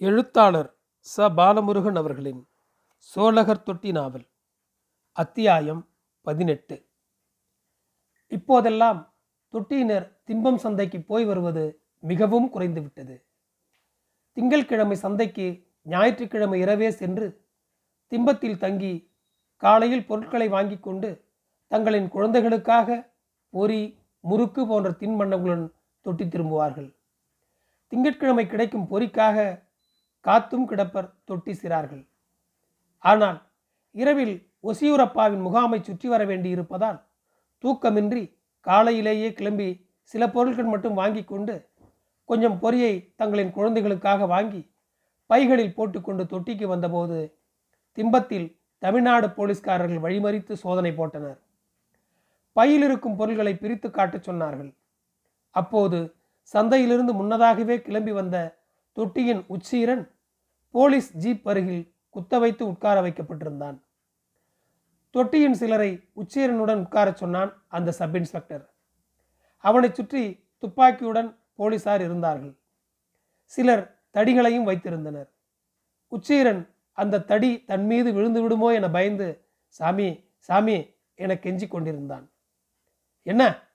எழுத்தாளர் ச. பாலமுருகன் அவர்களின் சோழகர் தொட்டி நாவல் அத்தியாயம் பதினெட்டு. இப்போதெல்லாம் தொட்டியினர் திம்பம் சந்தைக்கு போய் வருவது மிகவும் குறைந்துவிட்டது. திங்கள்கிழமை சந்தைக்கு ஞாயிற்றுக்கிழமை இரவே சென்று திம்பத்தில் தங்கி காலையில் பொருட்களை வாங்கி கொண்டு தங்களின் குழந்தைகளுக்காக பொறி முறுக்கு போன்ற தின்பண்டங்களுடன் தொட்டி திரும்புவார்கள். திங்கட்கிழமை கிடைக்கும் பொறிக்காக காத்தும் கிடப்பர் தொட்டி சிறார்கள். ஆனால் இரவில் ஒசியூரப்பாவின் முகாமை சுற்றி வர வேண்டியிருப்பதால் தூக்கமின்றி காலையிலேயே கிளம்பி சில பொருட்கள் மட்டும் வாங்கி கொண்டு கொஞ்சம் பொரியை தங்களின் குழந்தைகளுக்காக வாங்கி பைகளில் போட்டுக்கொண்டு தொட்டிக்கு வந்தபோது திம்பத்தில் தமிழ்நாடு போலீஸ்காரர்கள் வழிமறித்து சோதனை போட்டனர். பையில் இருக்கும் பொருள்களை பிரித்து காட்டச் சொன்னார்கள். அப்போது சந்தையிலிருந்து முன்னதாகவே கிளம்பி வந்த தொட்டியின் உச்சீரன் போலீஸ் ஜீப் அருகில் குத்த வைத்து உட்கார வைக்கப்பட்டிருந்தான். தொட்டியின் சிலரை உச்சீரனுடன் உட்காரச் சொன்னான் அந்த சப் இன்ஸ்பெக்டர். அவனைச் சுற்றி துப்பாக்கியுடன் போலீசார் இருந்தார்கள். சிலர் தடிகளையும் வைத்திருந்தனர். உச்சீரன் அந்த தடி தன் மீது விழுந்து விடுமோ என பயந்து சாமி சாமி என கெஞ்சி கொண்டிருந்தான். என்ன?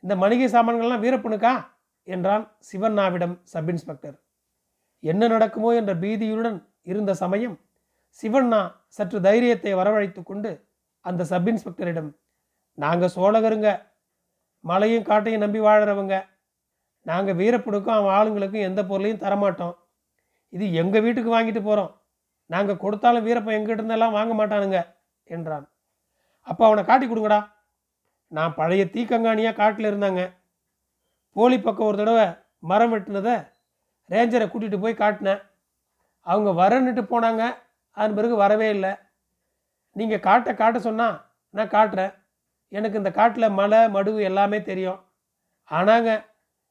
இந்த மளிகை சாமான்கள்லாம் வீரப்பனுக்கா? என்றான் சிவண்ணாவிடம் சப் இன்ஸ்பெக்டர். என்ன நடக்குமோ என்ற பீதியுடன் இருந்த சமயம் சிவண்ணா சற்று தைரியத்தை வரவழைத்து கொண்டு அந்த சப் இன்ஸ்பெக்டரிடம் நாங்கள் சோழகருங்க. மலையும் காட்டையும் நம்பி வாழறவங்க. நாங்கள் வீரப்பனுக்கும் அவன் ஆளுங்களுக்கும் எந்த பொருளையும் தரமாட்டோம். இது எங்கள் வீட்டுக்கு வாங்கிட்டு போகிறோம் நாங்கள் கொடுத்தாலும் வீரப்பன் எங்கிட்ட இருந்தெல்லாம் வாங்க மாட்டானுங்க என்றான். அப்போ அவனை காட்டி கொடுங்கடா. நான் பழைய தீக்கங்காணியாக காட்டில் இருந்தாங்க. போலி பக்கம் ஒரு தடவை மரம் வெட்டினதை ரேஞ்சரை கூட்டிகிட்டு போய் காட்டினேன். அவங்க வரன்னுட்டு போனாங்க. அதன் பிறகு வரவே இல்லை. நீங்கள் காட்ட காட்ட சொன்னால் நான் காட்டுறேன். எனக்கு இந்த காட்டில் மலை மடுவு எல்லாமே தெரியும். ஆனாங்க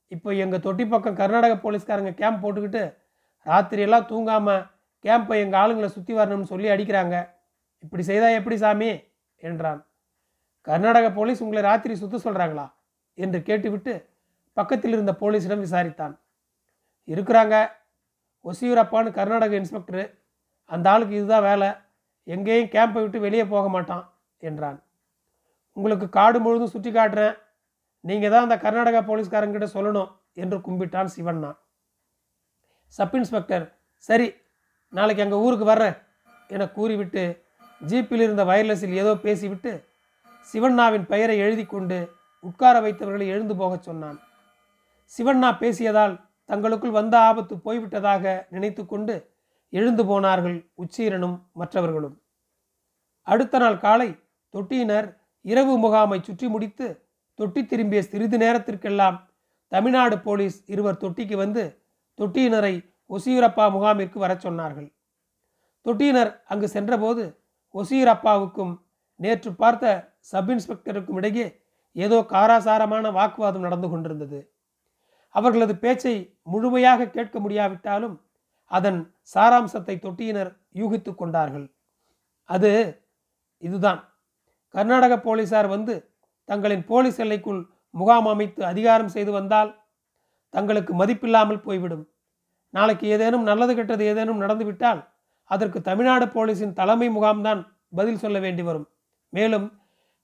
இப்போ எங்கள் தொட்டி பக்கம் கர்நாடக போலீஸ்காரங்க கேம்ப் போட்டுக்கிட்டு ராத்திரியெல்லாம் தூங்காமல் கேம்பை எங்கள் ஆளுங்களை சுற்றி வரணும்னு சொல்லி அடிக்கிறாங்க. இப்படி செய்தால் எப்படி சாமி? என்றான். கர்நாடக போலீஸ் உங்களை ராத்திரி சுத்த சொல்கிறாங்களா என்று கேட்டுவிட்டு பக்கத்தில் இருந்த போலீஸிடம் விசாரித்தான். இருக்கிறாங்க. ஒசியூரப்பான்னு கர்நாடக இன்ஸ்பெக்டரு அந்த ஆளுக்கு இதுதான் வேலை. எங்கேயும் கேம்பை விட்டு வெளியே போக மாட்டான் என்றான். உங்களுக்கு காடு முழுதும் சுற்றி காட்டுறேன். நீங்கள் தான் அந்த கர்நாடகா போலீஸ்காரங்கிட்ட சொல்லணும் என்று கும்பிட்டான் சிவண்ணா. சப் இன்ஸ்பெக்டர் சரி நாளைக்கு எங்கள் ஊருக்கு வர்றேன் என கூறிவிட்டு ஜீப்பில் இருந்த வயர்லெஸில் ஏதோ பேசிவிட்டு சிவண்ணாவின் பெயரை எழுதி கொண்டு உட்கார வைத்தவர்களை எழுந்து போகச் சொன்னான். சிவண்ணா பேசியதால் தங்களுக்குள் வந்த ஆபத்து போய்விட்டதாக நினைத்து கொண்டு எழுந்து போனார்கள் உச்சீரனும் மற்றவர்களும். அடுத்த நாள் காலை தொட்டியினர் இரவு முகாமை சுற்றி முடித்து தொட்டி திரும்பிய சிறிது நேரத்திற்கெல்லாம் தமிழ்நாடு போலீஸ் இருவர் தொட்டிக்கு வந்து தொட்டியினரை ஒசியூரப்பா முகாமிற்கு வரச் சொன்னார்கள். தொட்டியினர் அங்கு சென்றபோது ஒசியூரப்பாவுக்கும் நேற்று பார்த்த சப் இன்ஸ்பெக்டருக்கும் இடையே ஏதோ காராசாரமான வாக்குவாதம் நடந்து கொண்டிருந்தது. அவர்களது பேச்சை முழுமையாக கேட்க முடியாவிட்டாலும் அதன் சாராம்சத்தை தொட்டியினர் யூகித்து கொண்டார்கள். அது இதுதான். கர்நாடக போலீசார் வந்து தங்களின் போலீஸ் எல்லைக்குள் முகாம் அமைத்து அதிகாரம் செய்து வந்தால் தங்களுக்கு மதிப்பில்லாமல் போய்விடும். நாளைக்கு ஏதேனும் நல்லது கெட்டது ஏதேனும் நடந்துவிட்டால் அதற்கு தமிழ்நாடு போலீஸின் தலைமை முகாம்தான் பதில் சொல்ல வேண்டி வரும். மேலும்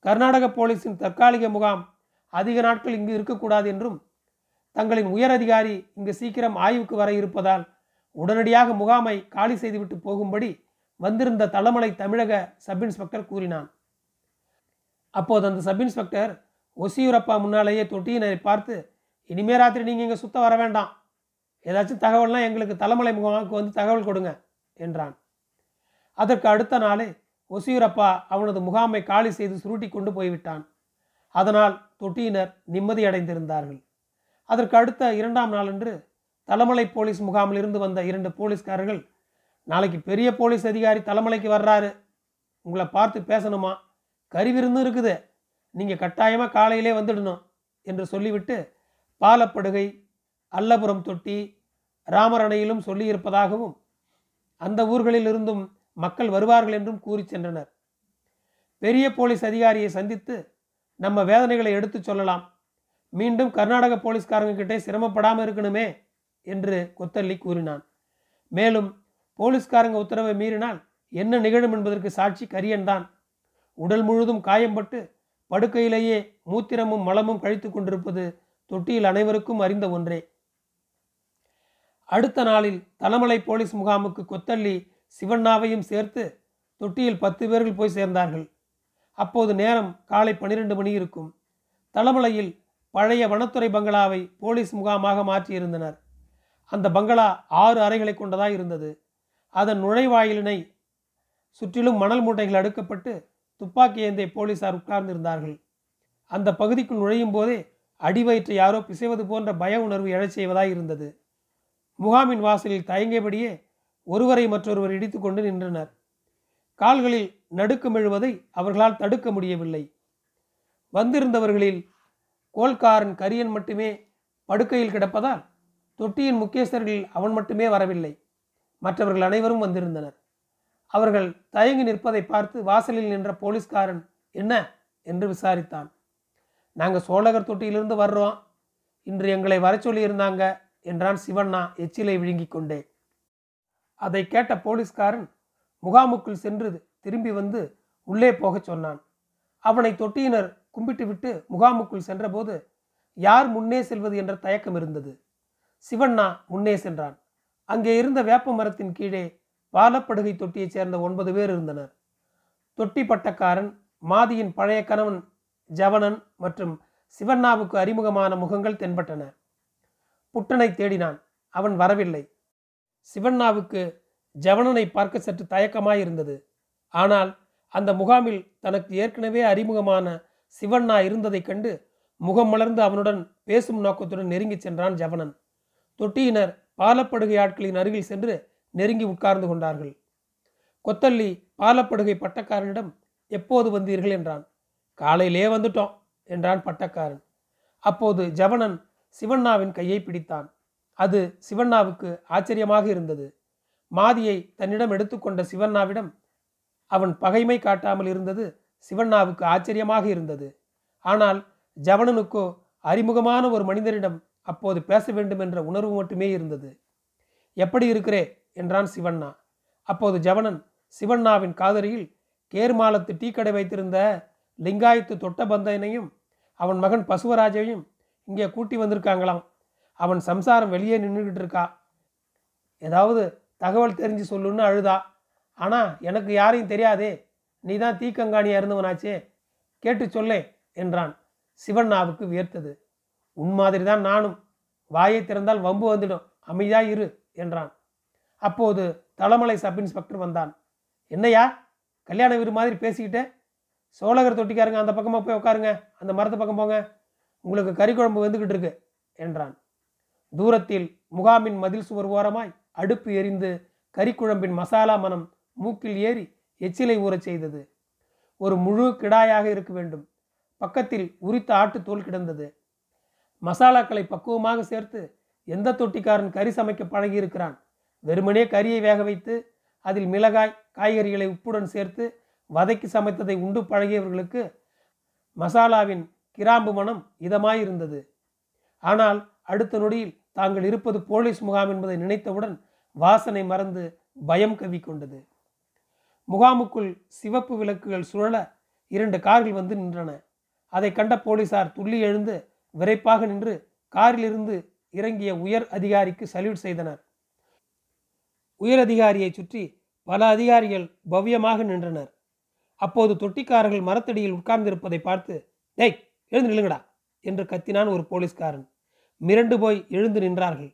கர்நாடக போலீஸின் தற்காலிக முகாம் அதிக நாட்கள் இங்கு இருக்கக்கூடாது என்றும் தங்களின் உயர் அதிகாரி இங்கு சீக்கிரம் ஆய்வுக்கு வர இருப்பதால் உடனடியாக முகாமை காலி செய்துவிட்டு போகும்படி வந்திருந்த தளமலை தமிழக சப் இன்ஸ்பெக்டர் கூறினான். அப்போது அந்த சப் இன்ஸ்பெக்டர் ஒசியூரப்பா முன்னாலேயே தொட்டியினரை பார்த்து இனிமே ராத்திரி நீங்கள் இங்கே சுத்த வர வேண்டாம். ஏதாச்சும் தகவல்னால் எங்களுக்கு தலைமலை முகாமுக்கு வந்து தகவல் கொடுங்க என்றான். அதற்கு அடுத்த நாளே ஒசியூரப்பா அவனது முகாமை காலி செய்து சுருட்டி கொண்டு போய்விட்டான். அதனால் தொட்டியினர் நிம்மதியடைந்திருந்தார்கள். அதற்கு அடுத்த இரண்டாம் நாளன்று தலைமலை போலீஸ் முகாமில் இருந்து வந்த இரண்டு போலீஸ்காரர்கள் நாளைக்கு பெரிய போலீஸ் அதிகாரி தலைமலைக்கு வர்றாரு. உங்களை பார்த்து பேசணுமா? கருவிருந்தும் இருக்குது. நீங்கள் கட்டாயமாக காலையிலே வந்துடணும் என்று சொல்லிவிட்டு பாலப்படுகை அல்லபுரம் தொட்டி ராமரணையிலும் சொல்லியிருப்பதாகவும் அந்த ஊர்களில் இருந்தும் மக்கள் வருவார்கள் என்றும் கூறி சென்றனர். பெரிய போலீஸ் அதிகாரியை சந்தித்து நம்ம வேதனைகளை எடுத்துச் சொல்லலாம். மீண்டும் கர்நாடக போலீஸ்காரங்க கிட்டே சிரமப்படாமல் இருக்கணுமே என்று கொத்தள்ளி கூறினான். மேலும் போலீஸ்காரங்க உத்தரவை மீறினால் என்ன நிகழும் என்பதற்கு சாட்சி கரியன் தான் உடல் முழுதும் காயம்பட்டு படுக்கையிலேயே மூத்திரமும் மலமும் கழித்து கொண்டிருப்பது தொட்டியில் அனைவருக்கும் அறிந்த ஒன்றே. அடுத்த நாளில் தலமலை போலீஸ் முகாமுக்கு கொத்தள்ளி சிவண்ணாவையும் சேர்த்து தொட்டியில் பத்து பேர்கள் போய் சேர்ந்தார்கள். அப்போது நேரம் காலை பன்னிரண்டு மணி இருக்கும். தலமலையில் பழைய வனத்துறை பங்களாவை போலீஸ் முகாமாக மாற்றியிருந்தனர். அந்த பங்களா ஆறு அறைகளை கொண்டதாக இருந்தது. அதன் நுழைவாயிலினை சுற்றிலும் மணல் மூட்டைகள் அடுக்கப்பட்டு துப்பாக்கி ஏந்திய போலீசார் உட்கார்ந்திருந்தார்கள். அந்த பகுதிக்குள் நுழையும் போதே அடிவயிற்றை யாரோ பிசைவது போன்ற பய உணர்வு எழச் செய்வதாய் இருந்தது. முகாமின் வாசலில் தயங்கியபடியே ஒருவரை மற்றொருவர் இடித்துக்கொண்டு நின்றனர். கால்களில் நடுக்கம் எழுவதை அவர்களால் தடுக்க முடியவில்லை. வந்திருந்தவர்களில் கோல்காரன் கரியன் மட்டுமே படுக்கையில் கிடப்பதால் தொட்டியின் முக்கியஸ்தர்களில் அவன் மட்டுமே வரவில்லை. மற்றவர்கள் அனைவரும் வந்திருந்தனர். அவர்கள் தயங்கி நிற்பதை பார்த்து வாசலில் நின்ற போலீஸ்காரன் என்ன? என்று விசாரித்தான். நாங்கள் சோழகர் தொட்டியிலிருந்து வர்றோம். இன்று எங்களை வர சொல்லியிருந்தாங்க என்றான் சிவண்ணா எச்சிலை விழுங்கிக் கொண்டே. அதை கேட்ட போலீஸ்காரன் முகாமுக்குள் சென்று திரும்பி வந்து உள்ளே போகச் சொன்னான். அவனை தொட்டியினர் கும்பிட்டு விட்டு முகாமுக்குள் சென்றபோது யார் முன்னே செல்வது என்ற தயக்கம் இருந்தது. சிவண்ணா முன்னே சென்றான். அங்கே இருந்த வேப்ப மரத்தின் கீழே பாலப்படுகை தொட்டியைச் சேர்ந்த ஒன்பது பேர் இருந்தனர். தொட்டி பட்டக்காரன் மாதியின் பழைய கணவன் ஜவனன் மற்றும் சிவண்ணாவுக்கு அறிமுகமான முகங்கள் தென்பட்டன. புட்டனை தேடினான். அவன் வரவில்லை. சிவண்ணாவுக்கு ஜவனனை பார்க்க சற்று தயக்கமாயிருந்தது. ஆனால் அந்த முகாமில் தனக்கு ஏற்கனவே அறிமுகமான சிவண்ணா இருந்ததைக் கண்டு முகம் மலர்ந்து அவனுடன் பேசும் நோக்கத்துடன் நெருங்கிச் சென்றான் ஜவனன். தொட்டியினர் பாலப்படுகை ஆட்களின் அருகில் சென்று நெருங்கி உட்கார்ந்து கொண்டார்கள். கொத்தள்ளி பாலப்படுகை பட்டக்காரனிடம் எப்போது வந்தீர்கள்? என்றான். காலையிலே வந்துட்டோம் என்றான் பட்டக்காரன். அப்போது ஜவனன் சிவண்ணாவின் கையை பிடித்தான். அது சிவண்ணாவுக்கு ஆச்சரியமாக இருந்தது. மாதியை தன்னிடம் எடுத்துக்கொண்ட சிவண்ணாவிடம் அவன் பகைமை காட்டாமல் இருந்தது சிவண்ணாவுக்கு ஆச்சரியமாக இருந்தது. ஆனால் ஜவனனுக்கோ அறிமுகமான ஒரு மனிதரிடம் அப்போது பேச வேண்டும் என்ற உணர்வு மட்டுமே இருந்தது. எப்படி இருக்கிறே? என்றான் சிவண்ணா. அப்போது ஜவனன் சிவண்ணாவின் காதலியில் கேர்மாலத்து டீ கடை வைத்திருந்த லிங்காயத்து தொட்டபந்தனையும் அவன் மகன் பசுவராஜையும் இங்கே கூட்டி வந்திருக்காங்களாம். அவன் சம்சாரம் வெளியே நின்றுக்கிட்டு இருக்கா. ஏதாவது தகவல் தெரிஞ்சு சொல்லுன்னு அழுதா. ஆனால் எனக்கு யாரையும் தெரியாதே. நீ தான் தீக்கங்காணியாக இருந்தவனாச்சே? கேட்டு சொல்லே என்றான். சிவண்ணாவுக்கு வியர்த்தது. உன் மாதிரி தான் நானும். வாயை திறந்தால் வம்பு வந்துடும். அமைதியா இரு என்றான். அப்போது தளமலை சப் இன்ஸ்பெக்டர் வந்தான். என்னையா? கல்யாண வீடு மாதிரி பேசிக்கிட்டே? சோழகர் தொட்டிக்காருங்க அந்த பக்கமாக போய் உட்காருங்க. அந்த மரத்து பக்கம் போங்க. உங்களுக்கு கறி குழம்பு வந்துக்கிட்டு இருக்கு என்றான். தூரத்தில் முகாமின் மதில் சுவர் ஓரமாய் அடுப்பு எரிந்து கறிக்குழம்பின் மசாலா மனம் மூக்கில் ஏறி எச்சிலை ஊறச் செய்தது. ஒரு முழு கிடாயாக இருக்க வேண்டும். பக்கத்தில் உரித்த ஆட்டு தோல் கிடந்தது. மசாலாக்களை பக்குவமாக சேர்த்து எந்த தொட்டிக்காரன் கறி சமைக்க பழகியிருக்கிறான்? வெறுமனே கறியை வேக வைத்து அதில் மிளகாய் காய்கறிகளை உப்புடன் சேர்த்து வதக்கி சமைத்ததை உண்டு பழகியவர்களுக்கு மசாலாவின் கிராம்பு மனம் இதமாயிருந்தது. ஆனால் அடுத்த நொடியில் தாங்கள் இருப்பது போலீஸ் முகாம் என்பதை நினைத்தவுடன் வாசனை மறந்து பயம் கவி கொண்டது முகாமுக்குள் சிவப்பு விளக்குகள் சுழல இரண்டு கார்கள் வந்து நின்றன. அதை கண்ட போலீசார் துள்ளி எழுந்து விரைப்பாக நின்று காரிலிருந்து இறங்கிய உயர் அதிகாரிக்கு சல்யூட் செய்தனர். உயர் அதிகாரியை சுற்றி பல அதிகாரிகள் பவ்யமாக நின்றனர். அப்போது தொட்டிக்காரர்கள் மரத்தடியில் உட்கார்ந்திருப்பதை பார்த்து டேய் எழுந்து நில்லுங்கடா என்று கத்தினான் ஒரு போலீஸ்காரன். மிரண்டு போய் எழுந்து நின்றார்கள்.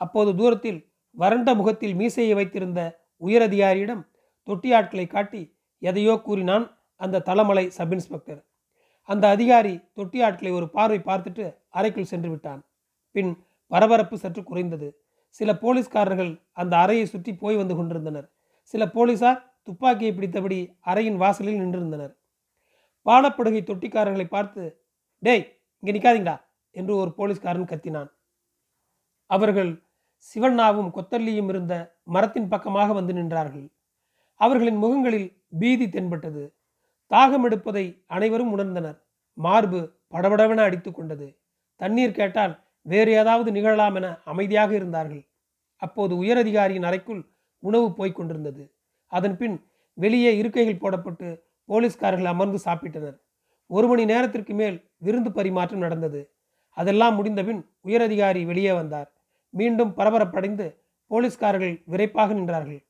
அப்போது தூரத்தில் வறண்ட முகத்தில் மீசையை வைத்திருந்த உயர் தொட்டியாட்களை தொட்டி ஆட்களை காட்டி எதையோ கூறினான் அந்த தலமலை சப் இன்ஸ்பெக்டர் அந்த அதிகாரி தொட்டி ஆட்களை ஒரு பார்வை பார்த்துட்டு அறைக்குள் சென்று விட்டான். பின் பரபரப்பு சற்று குறைந்தது. சில போலீஸ்காரர்கள் அந்த அறையை சுற்றி போய் வந்து கொண்டிருந்தனர். சில போலீசார் துப்பாக்கியை பிடித்தபடி அறையின் வாசலில் நின்றிருந்தனர். பாலப்படுகை தொட்டிக்காரர்களை பார்த்து டேய் இங்கே நிற்காதீங்களா என்று ஒரு போலீஸ்காரன் கத்தினான். அவர்கள் சிவண்ணாவும் கொத்தல்லியும் இருந்த மரத்தின் பக்கமாக வந்து நின்றார்கள். அவர்களின் முகங்களில் பீதி தென்பட்டது. தாகம் எடுப்பதை அனைவரும் உணர்ந்தனர். மார்பு படபடவென அடித்து கொண்டது. தண்ணீர் கேட்டால் வேறு ஏதாவது நிகழலாம் என அமைதியாக இருந்தார்கள். அப்போது உயரதிகாரியின் அறைக்குள் உணவு போய்க் கொண்டிருந்தது. அதன் பின் வெளியே இருக்கைகள் போடப்பட்டு போலீஸ்காரர்கள் அமர்ந்து சாப்பிட்டனர். ஒரு மணி நேரத்திற்கு மேல் விருந்து பரிமாற்றம் நடந்தது. அதெல்லாம் முடிந்தபின் உயரதிகாரி வெளியே வந்தார். மீண்டும் பரபரப்படைந்து போலீஸ்காரர்கள் விரைப்பாக நின்றார்கள்.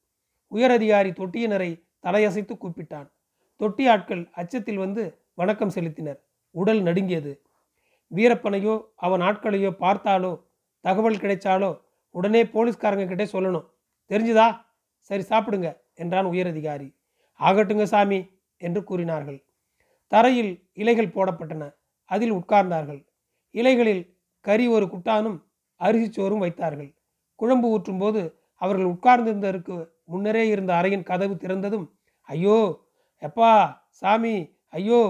உயரதிகாரி தொட்டியினரை தலையசைத்து கூப்பிட்டான். தொட்டி ஆட்கள் அச்சத்தில் வந்து வணக்கம் செலுத்தினர். உடல் நடுங்கியது. வீரப்பனையோ அவன் ஆட்களையோ பார்த்தாலோ தகவல் கிடைச்சாலோ உடனே போலீஸ்காரங்க கிட்டே சொல்லணும். தெரிஞ்சுதா? சரி சாப்பிடுங்க என்றான் உயரதிகாரி. ஆகட்டுங்க சாமி என்று கூறினார்கள். தரையில் இலைகள் போடப்பட்டன. அதில் உட்கார்ந்தார்கள். இலைகளில் கறி ஒரு குட்டானும் அரிசி சோறும் வைத்தார்கள். குழம்பு ஊற்றும் போது அவர்கள் உட்கார்ந்திருந்ததற்கு முன்னரே இருந்த அறையின் கதவு திறந்ததும் ஐயோ எப்பா சாமி ஐயோ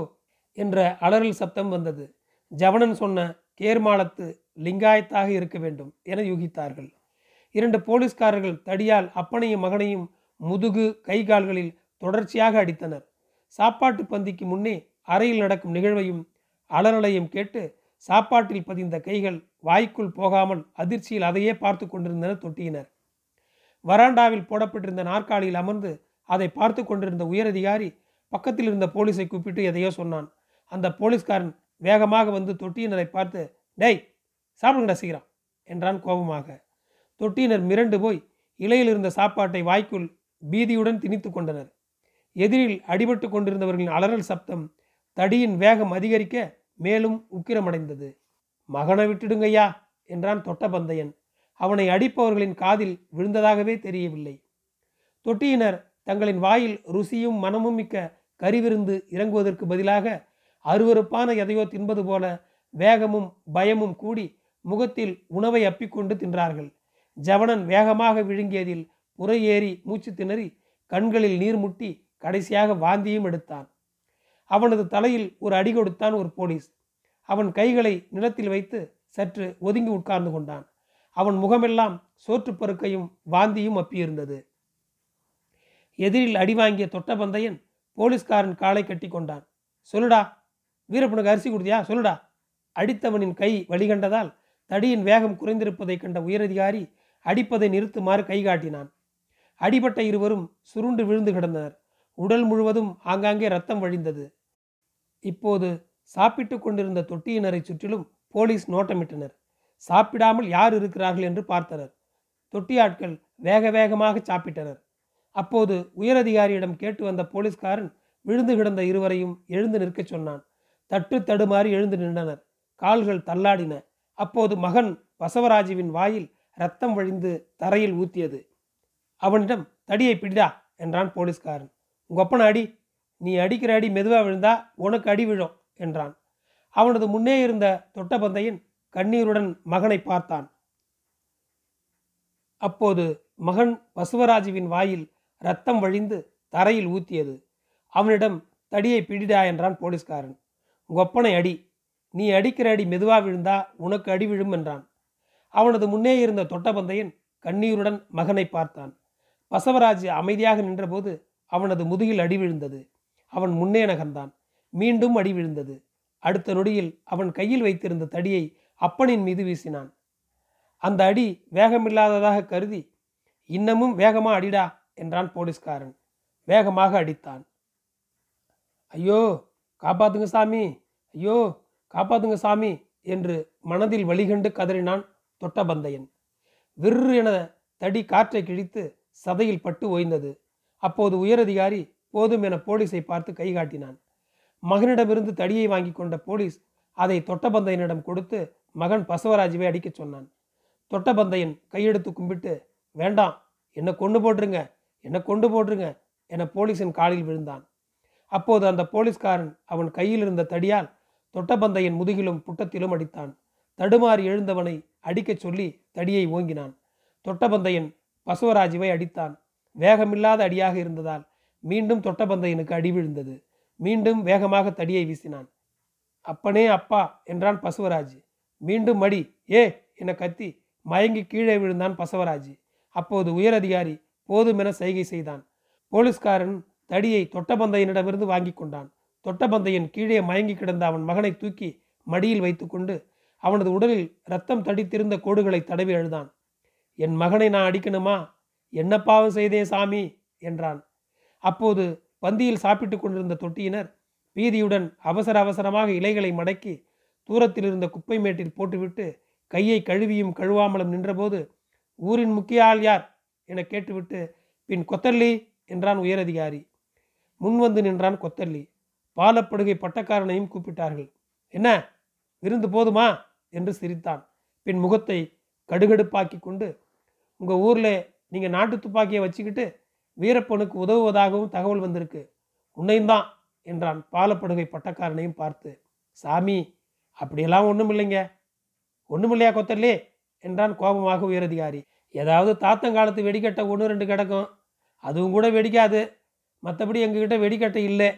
என்ற அலறல் சப்தம் வந்தது. ஜவனன் சொன்ன கேர்மாலத்து லிங்காயத்தாக இருக்க வேண்டும் என யூகித்தார்கள். இரண்டு போலீஸ்காரர்கள் தடியால் அப்பனையும் மகனையும் முதுகு கை கால்களில் தொடர்ச்சியாக அடித்தனர். சாப்பாட்டு பந்திக்கு முன்னே அறையில் நடக்கும் நிகழ்வையும் அலறலையும் கேட்டு சாப்பாட்டில் பதிந்த கைகள் வாய்க்குள் போகாமல் அதிர்ச்சியில் அதையே பார்த்து கொண்டிருந்தனர் தொட்டியினர். வராண்டாவில் போடப்பட்டிருந்த நாற்காலியில் அமர்ந்து அதை பார்த்து கொண்டிருந்த உயரதிகாரி பக்கத்தில் இருந்த போலீஸை கூப்பிட்டு எதையோ சொன்னான். அந்த போலீஸ்காரன் வேகமாக வந்து தொட்டியினரை பார்த்து டேய் சாப்பிடுங்கடா சீக்கிரம் என்றான் கோபமாக. தொட்டியினர் மிரண்டு போய் இலையில் இருந்த சாப்பாட்டை வாய்க்குள் பீதியுடன் திணித்து கொண்டனர். எதிரில் அடிபட்டு கொண்டிருந்தவர்களின் அலறல் சப்தம் தடியின் வேகம் அதிகரிக்க மேலும் உக்கிரமடைந்தது. மகனை விட்டுடுங்கய்யா என்றான் தொட்டபந்தயன் அவனை அடிப்பவர்களின் காதில் விழுந்ததாகவே தெரியவில்லை. தொட்டியினர் தங்களின் வாயில் ருசியும் மனமும் மிக்க கறிவிருந்து இறங்குவதற்கு பதிலாக அருவறுப்பான எதையோ தின்பது போல வேகமும் பயமும் கூடி முகத்தில் உணவை அப்பிக்கொண்டு தின்றார்கள். ஜவனன் வேகமாக விழுங்கியதில் புறையேறி மூச்சு திணறி கண்களில் நீர் முட்டி கடைசியாக வாந்தியும் எடுத்தான். அவனது தலையில் ஒரு அடி கொடுத்தான் ஒரு போலீஸ். அவன் கைகளை நிலத்தில் வைத்து சற்று ஒதுங்கி உட்கார்ந்து கொண்டான். அவன் முகமெல்லாம் சோற்றுப்பருக்கையும் வாந்தியும் அப்பியிருந்தது. எதிரில் அடி வாங்கிய தொட்டபந்தையன் போலீஸ்காரன் காலை கட்டி கொண்டான். சொல்லுடா வீரப்பனுக்கு அரிசி கொடுத்தியா? சொல்லுடா. அடித்தவனின் கை வழிகண்டதால் தடியின் வேகம் குறைந்திருப்பதை கண்ட உயரதிகாரி அடிப்பதை நிறுத்துமாறு கை காட்டினான். அடிபட்ட இருவரும் சுருண்டு விழுந்து கிடந்தனர். உடல் முழுவதும் ஆங்காங்கே ரத்தம் வழிந்தது. இப்போது சாப்பிட்டு கொண்டிருந்த தொட்டியினரை சுற்றிலும் போலீஸ் நோட்டமிட்டனர். சாப்பிடாமல் யார் இருக்கிறார்கள் என்று பார்த்தனர். தொட்டியாட்கள் வேக வேகமாக சாப்பிட்டனர். அப்போது உயரதிகாரியிடம் கேட்டு வந்த போலீஸ்காரன் விழுந்து கிடந்த இருவரையும் எழுந்து நிற்கச் சொன்னான். தட்டு தடுமாறி எழுந்து நின்றனர். கால்கள் தள்ளாடின. அப்போது மகன் வசவராஜுவின் வாயில் ரத்தம் வழிந்து தரையில் ஊத்தியது. அவனிடம் தடியை பிடிடா என்றான் போலீஸ்காரன். உங்க அடி? நீ அடிக்கிற அடி மெதுவாக விழுந்தா உனக்கு அடி விழும் என்றான். அவனது முன்னே இருந்த தொட்டபந்தையன் கண்ணீருடன் மகனை பார்த்தான். அப்போது மகன் பசுவராஜுவின் வாயில் ரத்தம் வழிந்து தரையில் ஊத்தியது. அவனிடம் தடியை பிடிடா என்றான் போலீஸ்காரன். கொப்பனை அடி. நீ அடிக்கிற அடி மெதுவா விழுந்தா உனக்கு அடி விழும் என்றான். அவனது முன்னே இருந்த தொட்டபந்தையன் கண்ணீருடன் மகனை பார்த்தான். பசவராஜ் அமைதியாக நின்றபோது அவனது முதுகில் அடி விழுந்தது. அவன் முன்னே நகர்ந்தான். மீண்டும் அடி விழுந்தது. அடுத்த நொடியில் அவன் கையில் வைத்திருந்த தடியை அப்பனின் மீது வீசினான். அந்த அடி வேகமில்லாததாக கருதி இன்னமும் வேகமாக அடிடா என்றான் போலீஸ்காரன். வேகமாக அடித்தான். ஐயோ காப்பாத்துங்க சாமி ஐயோ காப்பாத்துங்க சாமி என்று மனதில் வழிகண்டு கதறினான் தொட்டபந்தையன். விற்று என தடி காற்றை கிழித்து சதையில் பட்டு ஓய்ந்தது. அப்போது உயரதிகாரி போதும் என போலீஸை பார்த்து கைகாட்டினான் மகனிடமிருந்து தடியை வாங்கி கொண்ட போலீஸ் அதை தொட்டபந்தையனிடம் கொடுத்து மகன் பசவராஜுவை அடிக்கச் சொன்னான். தொட்டபந்தையன் கையெடுத்து கும்பிட்டு வேண்டாம் என்னை கொண்டு போட்டுருங்க என்னை கொண்டு போட்டுருங்க என போலீஸின் காலில் விழுந்தான். அப்போது அந்த போலீஸ்காரன் அவன் கையில் இருந்த தடியால் தொட்டபந்தையன் முதுகிலும் புட்டத்திலும் அடித்தான். தடுமாறி எழுந்தவனை அடிக்கச் சொல்லி தடியை ஓங்கினான். தொட்டபந்தையன் பசுவராஜுவை அடித்தான். வேகமில்லாத அடியாக இருந்ததால் மீண்டும் தொட்டபந்தையனுக்கு அடி விழுந்தது. மீண்டும் வேகமாக தடியை வீசினான். அப்பனே அப்பா என்றான் பசுவராஜ். மீண்டும் மடி. ஏ என கத்தி. மயங்கி கீழே விழுந்தான் பசவராஜ். அப்போது உயரதிகாரி போதுமென சைகை செய்தான். போலீஸ்காரன் தடியை தொட்டபந்தையனிடமிருந்து வாங்கி கொண்டான். தொட்டபந்தையன் கீழே மயங்கி கிடந்த அவன் மகனை தூக்கி மடியில் வைத்துக்கொண்டு அவனது உடலில் ரத்தம் தடித்திருந்த கோடுகளை தடவி அழுதான். என் மகனை நான் அடிக்கணுமா? என்ன பாவம் செய்தேன் சாமி? என்றான். அப்போது பந்தியில் சாப்பிட்டு கொண்டிருந்த தொட்டியினர் பீதியுடன் அவசர அவசரமாக இலைகளை மடக்கி தூரத்தில் இருந்த குப்பை மேட்டில் போட்டுவிட்டு கையை கழுவியும் கழுவாமலும் நின்றபோது ஊரின் முக்கிய ஆள் யார்? என கேட்டுவிட்டு பின் கொத்தல்லி என்றான் உயரதிகாரி. முன் வந்து நின்றான் கொத்தல்லி பாலப்படுகை பட்டக்காரனையும் கூப்பிட்டார்கள். என்ன? விருந்து போதுமா? என்று சிரித்தான். பின் முகத்தை கடுகடுப்பாக்கி கொண்டு உங்கள் ஊரில் நீங்கள் நாட்டு துப்பாக்கியை வச்சுக்கிட்டு வீரப்பனுக்கு உதவுவதாகவும் தகவல் வந்திருக்கு. உன்னையும் என்றான் பாலப்படுகை பட்டக்காரனையும் பார்த்து. சாமி அப்படியெல்லாம் ஒன்றும் இல்லைங்க ஒன்றும் இல்லையா கொத்தல்லே என்றான் கோபமாக உயரதிகாரி. ஏதாவது தாத்தங்காலத்து வெடிக்கட்டை ஒன்று ரெண்டு கிடக்கும். அதுவும் கூட வெடிக்காது. மற்றபடி எங்ககிட்ட வெடிக்கட்டை இல்லை.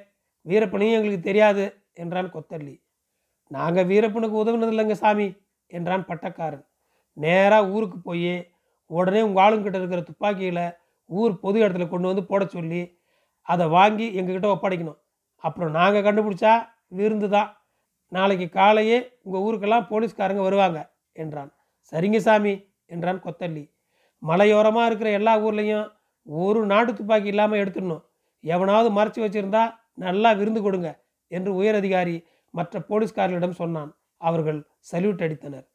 வீரப்பனையும் எங்களுக்கு தெரியாது என்றான் கொத்தல்லி நாங்கள் வீரப்பனுக்கு உதவுனது இல்லைங்க சாமி என்றான் பட்டக்காரன். நேராக ஊருக்கு போய் உடனே உங்கள் ஆளுங்கிட்ட இருக்கிற துப்பாக்கியில் ஊர் பொது இடத்துல கொண்டு வந்து போட சொல்லி அதை வாங்கி எங்ககிட்ட ஒப்படைக்கணும். அப்புறம் நாங்கள் கண்டுபிடிச்சா விருந்து தான் நாளைக்கு காலையே உங்கள் ஊருக்கெல்லாம் போலீஸ்காரங்க வருவாங்க என்றான். சரிங்க சாமி என்றான் கொத்தல்லி மலையோரமாக இருக்கிற எல்லா ஊர்லேயும் ஒரு நாட்டு துப்பாக்கி இல்லாமல் எடுத்துடணும். எவனாவது மறைச்சி வச்சுருந்தா நல்லா விருந்து கொடுங்க என்று உயர் அதிகாரி மற்ற போலீஸ்காரர்களிடம் சொன்னான். அவர்கள் சல்யூட் அடித்தனர்.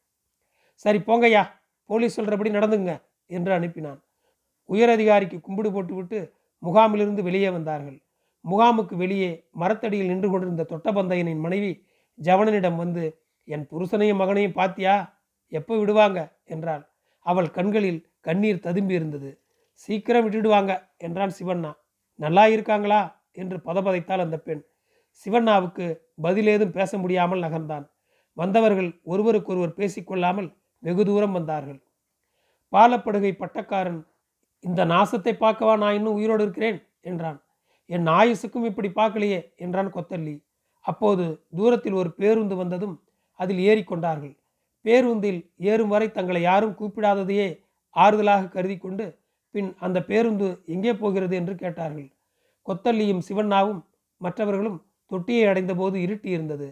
சரி போங்கய்யா. போலீஸ் சொல்கிறபடி நடந்துங்க என்று அனுப்பினான். உயர் அதிகாரிக்கு கும்பிடு போட்டுவிட்டு முகாமிலிருந்து வெளியே வந்தார்கள். முகாமுக்கு வெளியே மரத்தடியில் நின்று கொண்டிருந்த தொட்டபந்தையனின் மனைவி ஜவனனிடம் வந்து என் புருஷனையும் மகனையும் பாத்தியா? எப்போ விடுவாங்க? என்றாள். அவள் கண்களில் கண்ணீர் ததும்பி இருந்தது. சீக்கிரம் விட்டுடுவாங்க என்றான் சிவண்ணா. நல்லா இருக்காங்களா? என்று பதபதைத்தாள் அந்த பெண். சிவண்ணாவுக்கு பதிலேதும் பேச முடியாமல் நகர்ந்தான். வந்தவர்கள் ஒருவருக்கொருவர் பேசிக்கொள்ளாமல் வெகு தூரம் வந்தார்கள். பாலப்படுகை பட்டக்காரன் இந்த நாசத்தை பார்க்கவா நான் இன்னும் உயிரோடு இருக்கிறேன்? என்றான். என் ஆயுசுக்கும் இப்படி பார்க்கலையே என்றான் கொத்தல்லி அப்போது தூரத்தில் ஒரு பேருந்து வந்ததும் அதில் ஏறிக்கொண்டார்கள். பேருந்தில் ஏறும் வரை தங்களை யாரும் கூப்பிடாததையே ஆறுதலாக கருதி கொண்டு பின் அந்த பேருந்து எங்கே போகிறது என்று கேட்டார்கள். கொத்தல்லியும் சிவண்ணாவும் மற்றவர்களும் தொட்டியை அடைந்தபோது இருட்டி இருந்தது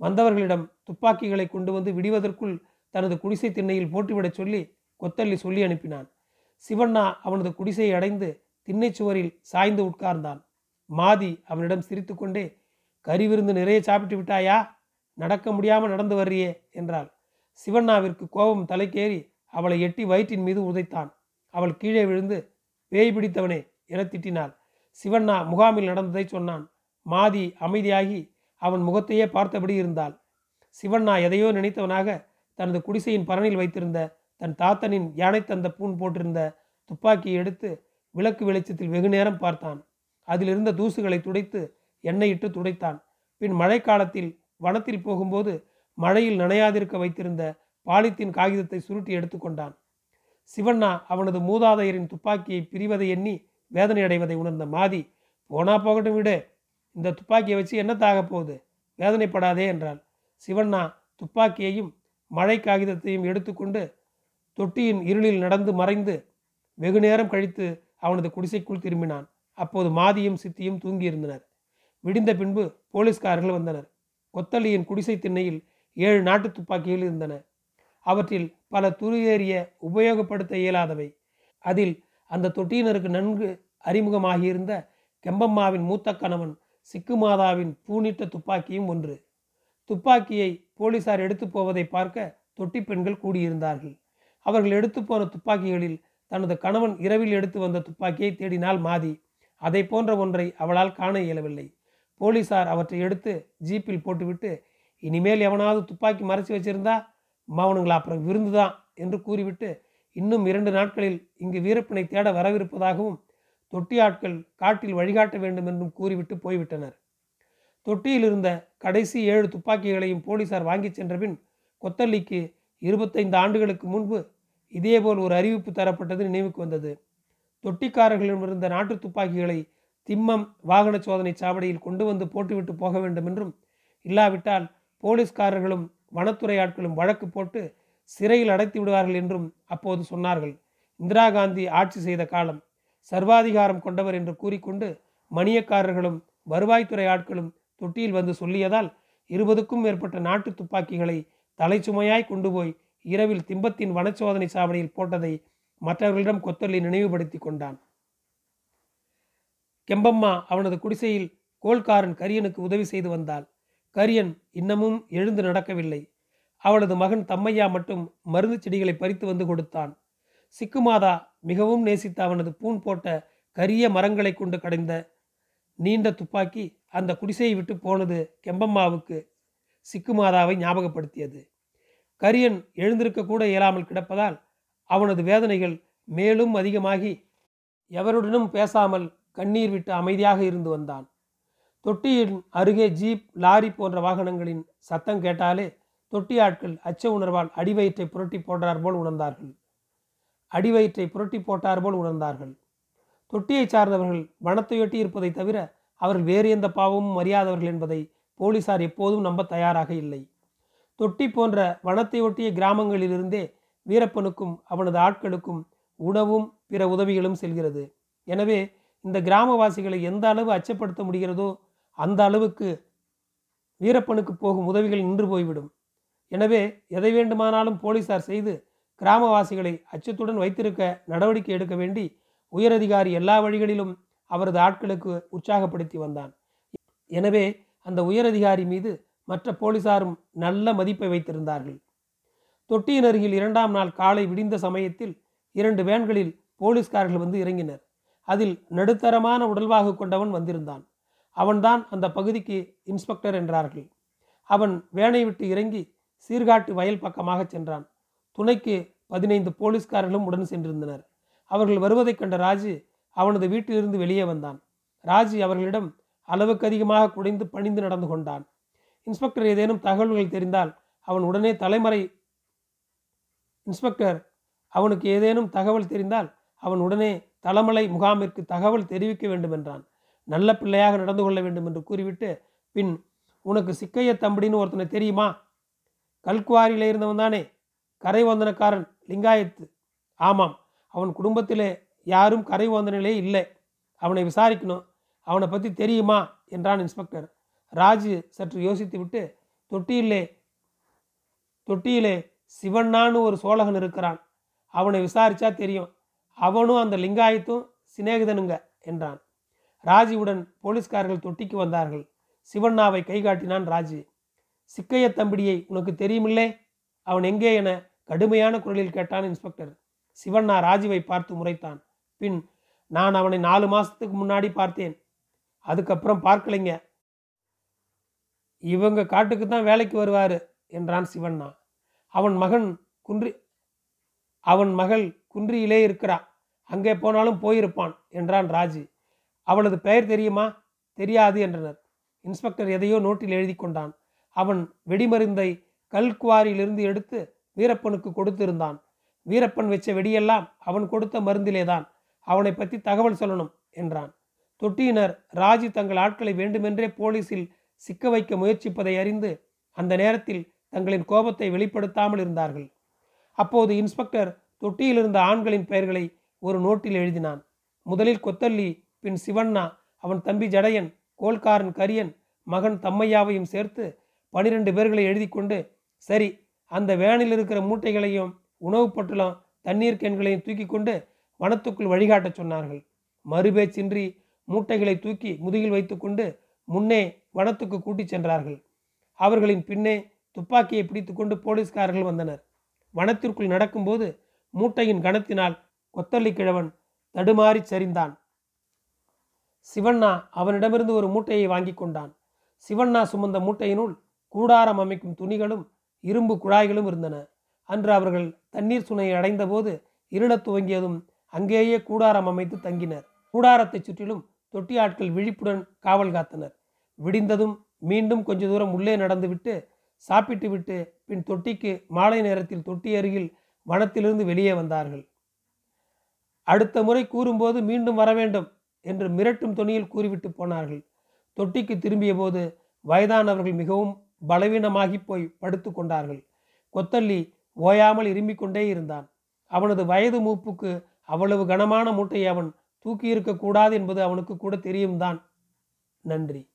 வந்தவர்களிடம் துப்பாக்கிகளை கொண்டு வந்து விடுவதற்குள் தனது குடிசை திண்ணையில் போட்டுவிடச் சொல்லி கொத்தல்லி சொல்லி அனுப்பினான். சிவண்ணா அவனது குடிசையை அடைந்து திண்ணை சுவரில் சாய்ந்து உட்கார்ந்தான். மாதி அவனிடம் சிரித்துக்கொண்டே கறி விருந்து நிறைய சாப்பிட்டு விட்டாயா? நடக்க முடியாமல் நடந்து வர்றியே என்றாள். சிவண்ணாவிற்கு கோபம் தலைக்கேறி அவளை எட்டி வயிற்றின் மீது உதைத்தான். அவள் கீழே விழுந்து பேய் பிடித்தவனே என திட்டினாள். சிவண்ணா முகாமில் நடந்ததை சொன்னான். மாதி அமைதியாகி அவன் முகத்தையே பார்த்தபடி இருந்தாள். சிவண்ணா எதையோ நினைத்தவனாக தனது குடிசையின் பரணில் வைத்திருந்த தன் தாத்தனின் யானை தந்த பூன் போட்டிருந்த துப்பாக்கியை எடுத்து விளக்கு வெளிச்சத்தில் வெகு நேரம் பார்த்தான். அதிலிருந்த தூசுகளை துடைத்து எண்ணெயிட்டு துடைத்தான். பின் மழைக்காலத்தில் வனத்தில் போகும்போது மழையில் நனையாதிருக்க வைத்திருந்த பாலித்தீன் காகிதத்தை சுருட்டி எடுத்துக்கொண்டான் சிவண்ணா அவனது மூதாதையரின் துப்பாக்கியை பிரிவதை எண்ணி வேதனை அடைவதை உணர்ந்த மாதி போனா போகட்டும் விடு. இந்த துப்பாக்கியை வச்சு என்ன தாக போகுது? வேதனைப்படாதே என்றாள். சிவண்ணா துப்பாக்கியையும் மழை காகிதத்தையும் எடுத்துக்கொண்டு தொட்டியின் இருளில் நடந்து மறைந்து வெகு நேரம் கழித்து அவனது குடிசைக்குள் திரும்பினான். அப்போது மாதியும் சித்தியும் தூங்கியிருந்தனர். விடிந்த பின்பு போலீஸ்காரர்கள் வந்தனர். கொத்தள்ளியின் குடிசை திண்ணையில் ஏழு நாட்டு துப்பாக்கிகள் இருந்தன. அவற்றில் பல துருஏறிய உபயோகப்படுத்த இயலாதவை. அதில் அந்த தொட்டியினருக்கு நன்கு அறிமுகமாகியிருந்த கெம்பம்மாவின் மூத்த கணவன் சிக்குமாதாவின் பூனிட்ட துப்பாக்கியும் ஒன்று. துப்பாக்கியை போலீசார் எடுத்து போவதை பார்க்க தொட்டி பெண்கள் கூடியிருந்தார்கள். அவர்கள் எடுத்து போன துப்பாக்கிகளில் தனது கணவன் இரவில் எடுத்து வந்த துப்பாக்கியை தேடினால் மாதி அதை போன்ற ஒன்றை அவளால் காண இயலவில்லை. போலீசார் அவற்றை எடுத்து ஜீப்பில் போட்டுவிட்டு இனிமேல் எவனாவது துப்பாக்கி மறைச்சி வச்சிருந்தா மாவனுங்களா அப்புறம் விருந்து தான் என்று கூறிவிட்டு இன்னும் இரண்டு நாட்களில் இங்கு வீரப்பனை தேட வரவிருப்பதாகவும் தொட்டி ஆட்கள் காட்டில் வழிகாட்ட வேண்டும் என்றும் கூறிவிட்டு போய்விட்டனர். தொட்டியில் இருந்த கடைசி ஏழு துப்பாக்கிகளையும் போலீசார் வாங்கிச் சென்றபின் கொத்தல்லிக்கு இருபத்தைந்து ஆண்டுகளுக்கு முன்பு இதேபோல் ஒரு அறிவிப்பு தரப்பட்டது நினைவுக்கு வந்தது. தொட்டிக்காரர்களிடமிருந்த நாட்டு துப்பாக்கிகளை திம்மம் வாகன சோதனை சாவடியில் கொண்டு வந்து போட்டுவிட்டு போக வேண்டும் என்றும் இல்லாவிட்டால் போலீஸ்காரர்களும் வனத்துறை ஆட்களும் வழக்கு போட்டு சிறையில் அடைத்து விடுவார்கள் என்றும் அப்போது சொன்னார்கள். இந்திரா காந்தி ஆட்சி செய்த காலம் சர்வாதிகாரம் கொண்டவர் என்று கூறிக்கொண்டு மணியக்காரர்களும் வருவாய்த்துறை ஆட்களும் தொட்டியில் வந்து சொல்லியதால் இருபதுக்கும் மேற்பட்ட நாட்டு துப்பாக்கிகளை தலைச்சுமையாய் கொண்டு போய் இரவில் திம்பத்தின் வனச்சோதனை சாவடியில் போட்டதை மற்றவர்களிடம் கொத்தல்லி நினைவுபடுத்தி கொண்டான். கெம்பம்மா அவனது குடிசையில் கோல்காரன் கரியனுக்கு உதவி செய்து வந்தாள். கரியன் இன்னமும் எழுந்து நடக்கவில்லை. அவளது மகன் தம்மையா மட்டும் மருந்து செடிகளை பறித்து வந்து கொடுத்தான். சிக்குமாதா மிகவும் நேசித்த அவனது பூன் போட்ட கரிய மரங்களை கொண்டு கடைந்த நீண்ட துப்பாக்கி அந்த குடிசையை விட்டு போனது கெம்பம்மாவுக்கு சிக்குமாதாவை ஞாபகப்படுத்தியது. கரியன் எழுந்திருக்க கூட இயலாமல் கிடப்பதால் அவனது வேதனைகள் மேலும் அதிகமாகி எவருடனும் பேசாமல் கண்ணீர் விட்டு அமைதியாக இருந்து வந்தான். தொட்டியின் அருகே ஜீப் லாரி போன்ற வாகனங்களின் சத்தம் கேட்டாலே தொட்டி ஆட்கள் அச்ச உணர்வால் அடிவயிற்றை புரட்டி போட்டார் போல் உணர்ந்தார்கள். அடிவயிற்றை புரட்டி போட்டார் போல் உணர்ந்தார்கள். தொட்டியை சார்ந்தவர்கள் வனத்தையொட்டி இருப்பதை தவிர அவர்கள் வேறு எந்த பாவமும் அறியாதவர்கள் என்பதை போலீசார் எப்போதும் நம்ப தயாராக இல்லை. தொட்டி போன்ற வனத்தை ஒட்டிய கிராமங்களிலிருந்தே வீரப்பனுக்கும் அவனது ஆட்களுக்கும் உணவும் பிற உதவிகளும் செல்கிறது. எனவே இந்த கிராமவாசிகளை எந்த அளவு அச்சப்படுத்த முடிகிறதோ அந்த அளவுக்கு வீரப்பனுக்கு போகும் உதவிகள் நின்று போய்விடும். எனவே எதை வேண்டுமானாலும் போலீசார் செய்து கிராமவாசிகளை அச்சத்துடன் வைத்திருக்க நடவடிக்கை எடுக்க வேண்டி உயரதிகாரி எல்லா வழிகளிலும் அவரது ஆட்களுக்கு உற்சாகப்படுத்தி வந்தான். எனவே அந்த உயரதிகாரி மீது மற்ற போலீசாரும் நல்ல மதிப்பை வைத்திருந்தார்கள். தொட்டியின் அருகில் இரண்டாம் நாள் காலை விடிந்த சமயத்தில் இரண்டு வேன்களில் போலீஸ்காரர்கள் வந்து இறங்கினர். அதில் நடுத்தரமான உடல்வாகு கொண்டவன் வந்திருந்தான். அவன்தான் அந்த பகுதிக்கு இன்ஸ்பெக்டர் என்றார்கள். அவன் வேனை விட்டு இறங்கி சீர்காட்டு வயல் பக்கமாக சென்றான். துணைக்கு பதினைந்து போலீஸ்காரர்களும் உடன் சென்றிருந்தனர். அவர்கள் வருவதைக் கண்ட ராஜு அவனது வீட்டிலிருந்து வெளியே வந்தான். ராஜு அவர்களிடம் அளவுக்கு அதிகமாக குடைந்து பணிந்து நடந்து கொண்டான். இன்ஸ்பெக்டர் ஏதேனும் தகவல்கள் தெரிந்தால் அவன் உடனே தலைமறை இன்ஸ்பெக்டர் அவனுக்கு ஏதேனும் தகவல் தெரிந்தால் அவன் உடனே தலைமலை முகாமிற்கு தகவல் தெரிவிக்க வேண்டும் என்றான் நல்ல பிள்ளையாக நடந்து கொள்ள வேண்டும் என்று கூறிவிட்டு பின் உனக்கு சிக்கைய தம்படின்னு ஒருத்தனை தெரியுமா? கல்குவாரியில் இருந்தவன் தானே. கரை வந்தனக்காரன் லிங்காயத்து. ஆமாம். அவன் குடும்பத்திலே யாரும் கரை வந்தனிலே இல்லை. அவனை விசாரிக்கணும். அவனை பற்றி தெரியுமா? என்றான் இன்ஸ்பெக்டர். ராஜு சற்று யோசித்து விட்டு தொட்டியிலே தொட்டியிலே சிவண்ணான்னு ஒரு சோழகன் இருக்கிறான். அவனை விசாரிச்சா தெரியும். அவனும் அந்த லிங்காயத்தும் சிநேகிதனுங்க என்றான். ராஜியுடன் போலீஸ்காரர்கள் தொட்டிக்கு வந்தார்கள். சிவண்ணாவை கைகாட்டினான் ராஜி. சிக்கைய தம்பிடியை உனக்கு தெரியுமில்லே? அவன் எங்கே என கடுமையான குரலில் கேட்டான் இன்ஸ்பெக்டர். சிவண்ணா ராஜுவை பார்த்து முறைத்தான். பின் நான் அவனை நாலு மாதத்துக்கு முன்னாடி பார்த்தேன். அதுக்கப்புறம் பார்க்கலைங்க. இவங்க காட்டுக்கு தான் வேலைக்கு வருவார் என்றான் சிவண்ணா. அவன் மகன் குன்றி அவன் மகள் குன்றியிலே இருக்கிறா அங்கே போனாலும் போயிருப்பான் என்றான் ராஜு. அவளது பெயர் தெரியுமா? தெரியாது என்றனர். இன்ஸ்பெக்டர் எதையோ நோட்டில் எழுதி கொண்டான். அவன் வெடிமருந்தை கல்குவாரியிலிருந்து எடுத்து வீரப்பனுக்கு கொடுத்திருந்தான். வீரப்பன் வச்ச வெடியெல்லாம் அவன் கொடுத்த மருந்திலேதான். அவனை பற்றி தகவல் சொல்லணும் என்றான். தொட்டியினர் ராஜி தங்கள் ஆட்களை வேண்டுமென்றே போலீஸில் சிக்க வைக்க முயற்சிப்பதை அறிந்து அந்த நேரத்தில் தங்களின் கோபத்தை வெளிப்படுத்தாமல் இருந்தார்கள். அப்போது இன்ஸ்பெக்டர் தொட்டியில் இருந்த ஆண்களின் பெயர்களை ஒரு நோட்டில் எழுதினான். முதலில் கொத்தல்லி பின் சிவண்ணா அவன் தம்பி ஜடையன் கோல்காரன் கரியன் மகன் தம்மையாவையும் சேர்த்து பனிரெண்டு பேர்களை எழுதி கொண்டு சரி அந்த வேனில் இருக்கிற மூட்டைகளையும் உணவுப் பொட்டலம் தண்ணீர் கேன்களையும் தூக்கி கொண்டு வனத்துக்குள் வழிகாட்டச் சொன்னார்கள். மறுபேச்சின்றி மூட்டைகளை தூக்கி முதுகில் வைத்துக்கொண்டு முன்னே வனத்துக்கு கூட்டிச் சென்றார்கள். அவர்களின் பின்னே துப்பாக்கியை பிடித்துக்கொண்டு போலீஸ்காரர்கள் வந்தனர். வனத்திற்குள் நடக்கும்போது மூட்டையின் கணத்தினால் கொத்தள்ளி கிழவன் தடுமாறி சரிந்தான். சிவண்ணா அவனிடமிருந்து ஒரு மூட்டையை வாங்கி கொண்டான். சிவண்ணா சுமந்த மூட்டையினுள் கூடாரம் அமைக்கும் துணிகளும் இரும்பு குழாய்களும் இருந்தன. அன்று அவர்கள் தண்ணீர் சுனையை அடைந்தபோது இருளத் துவங்கியதும் அங்கேயே கூடாரம் அமைத்து தங்கினர். கூடாரத்தைச் சுற்றிலும் தொட்டி ஆட்கள் விழிப்புடன் காவல் காத்தனர். விடிந்ததும் மீண்டும் கொஞ்ச தூரம் உள்ளே நடந்துவிட்டு சாப்பிட்டு விட்டு பின் தொட்டிக்கு மாலை நேரத்தில் தொட்டி அருகில் வனத்திலிருந்து வெளியே வந்தார்கள். அடுத்த முறை கூறும்போது மீண்டும் வர வேண்டும் என்று மிரட்டும் துணியில் கூறிவிட்டு போனார்கள். தொட்டிக்கு திரும்பிய போது வயதானவர்கள் மிகவும் பலவீனமாகி போய் படுத்து கொண்டார்கள். கொத்தள்ளி ஓயாமல் இருமிக் கொண்டே இருந்தான். அவனது வயது மூப்புக்கு அவ்வளவு கனமான மூட்டையை அவன் தூக்கியிருக்கக்கூடாது என்பது அவனுக்கு கூட தெரியும்தான். நன்றி.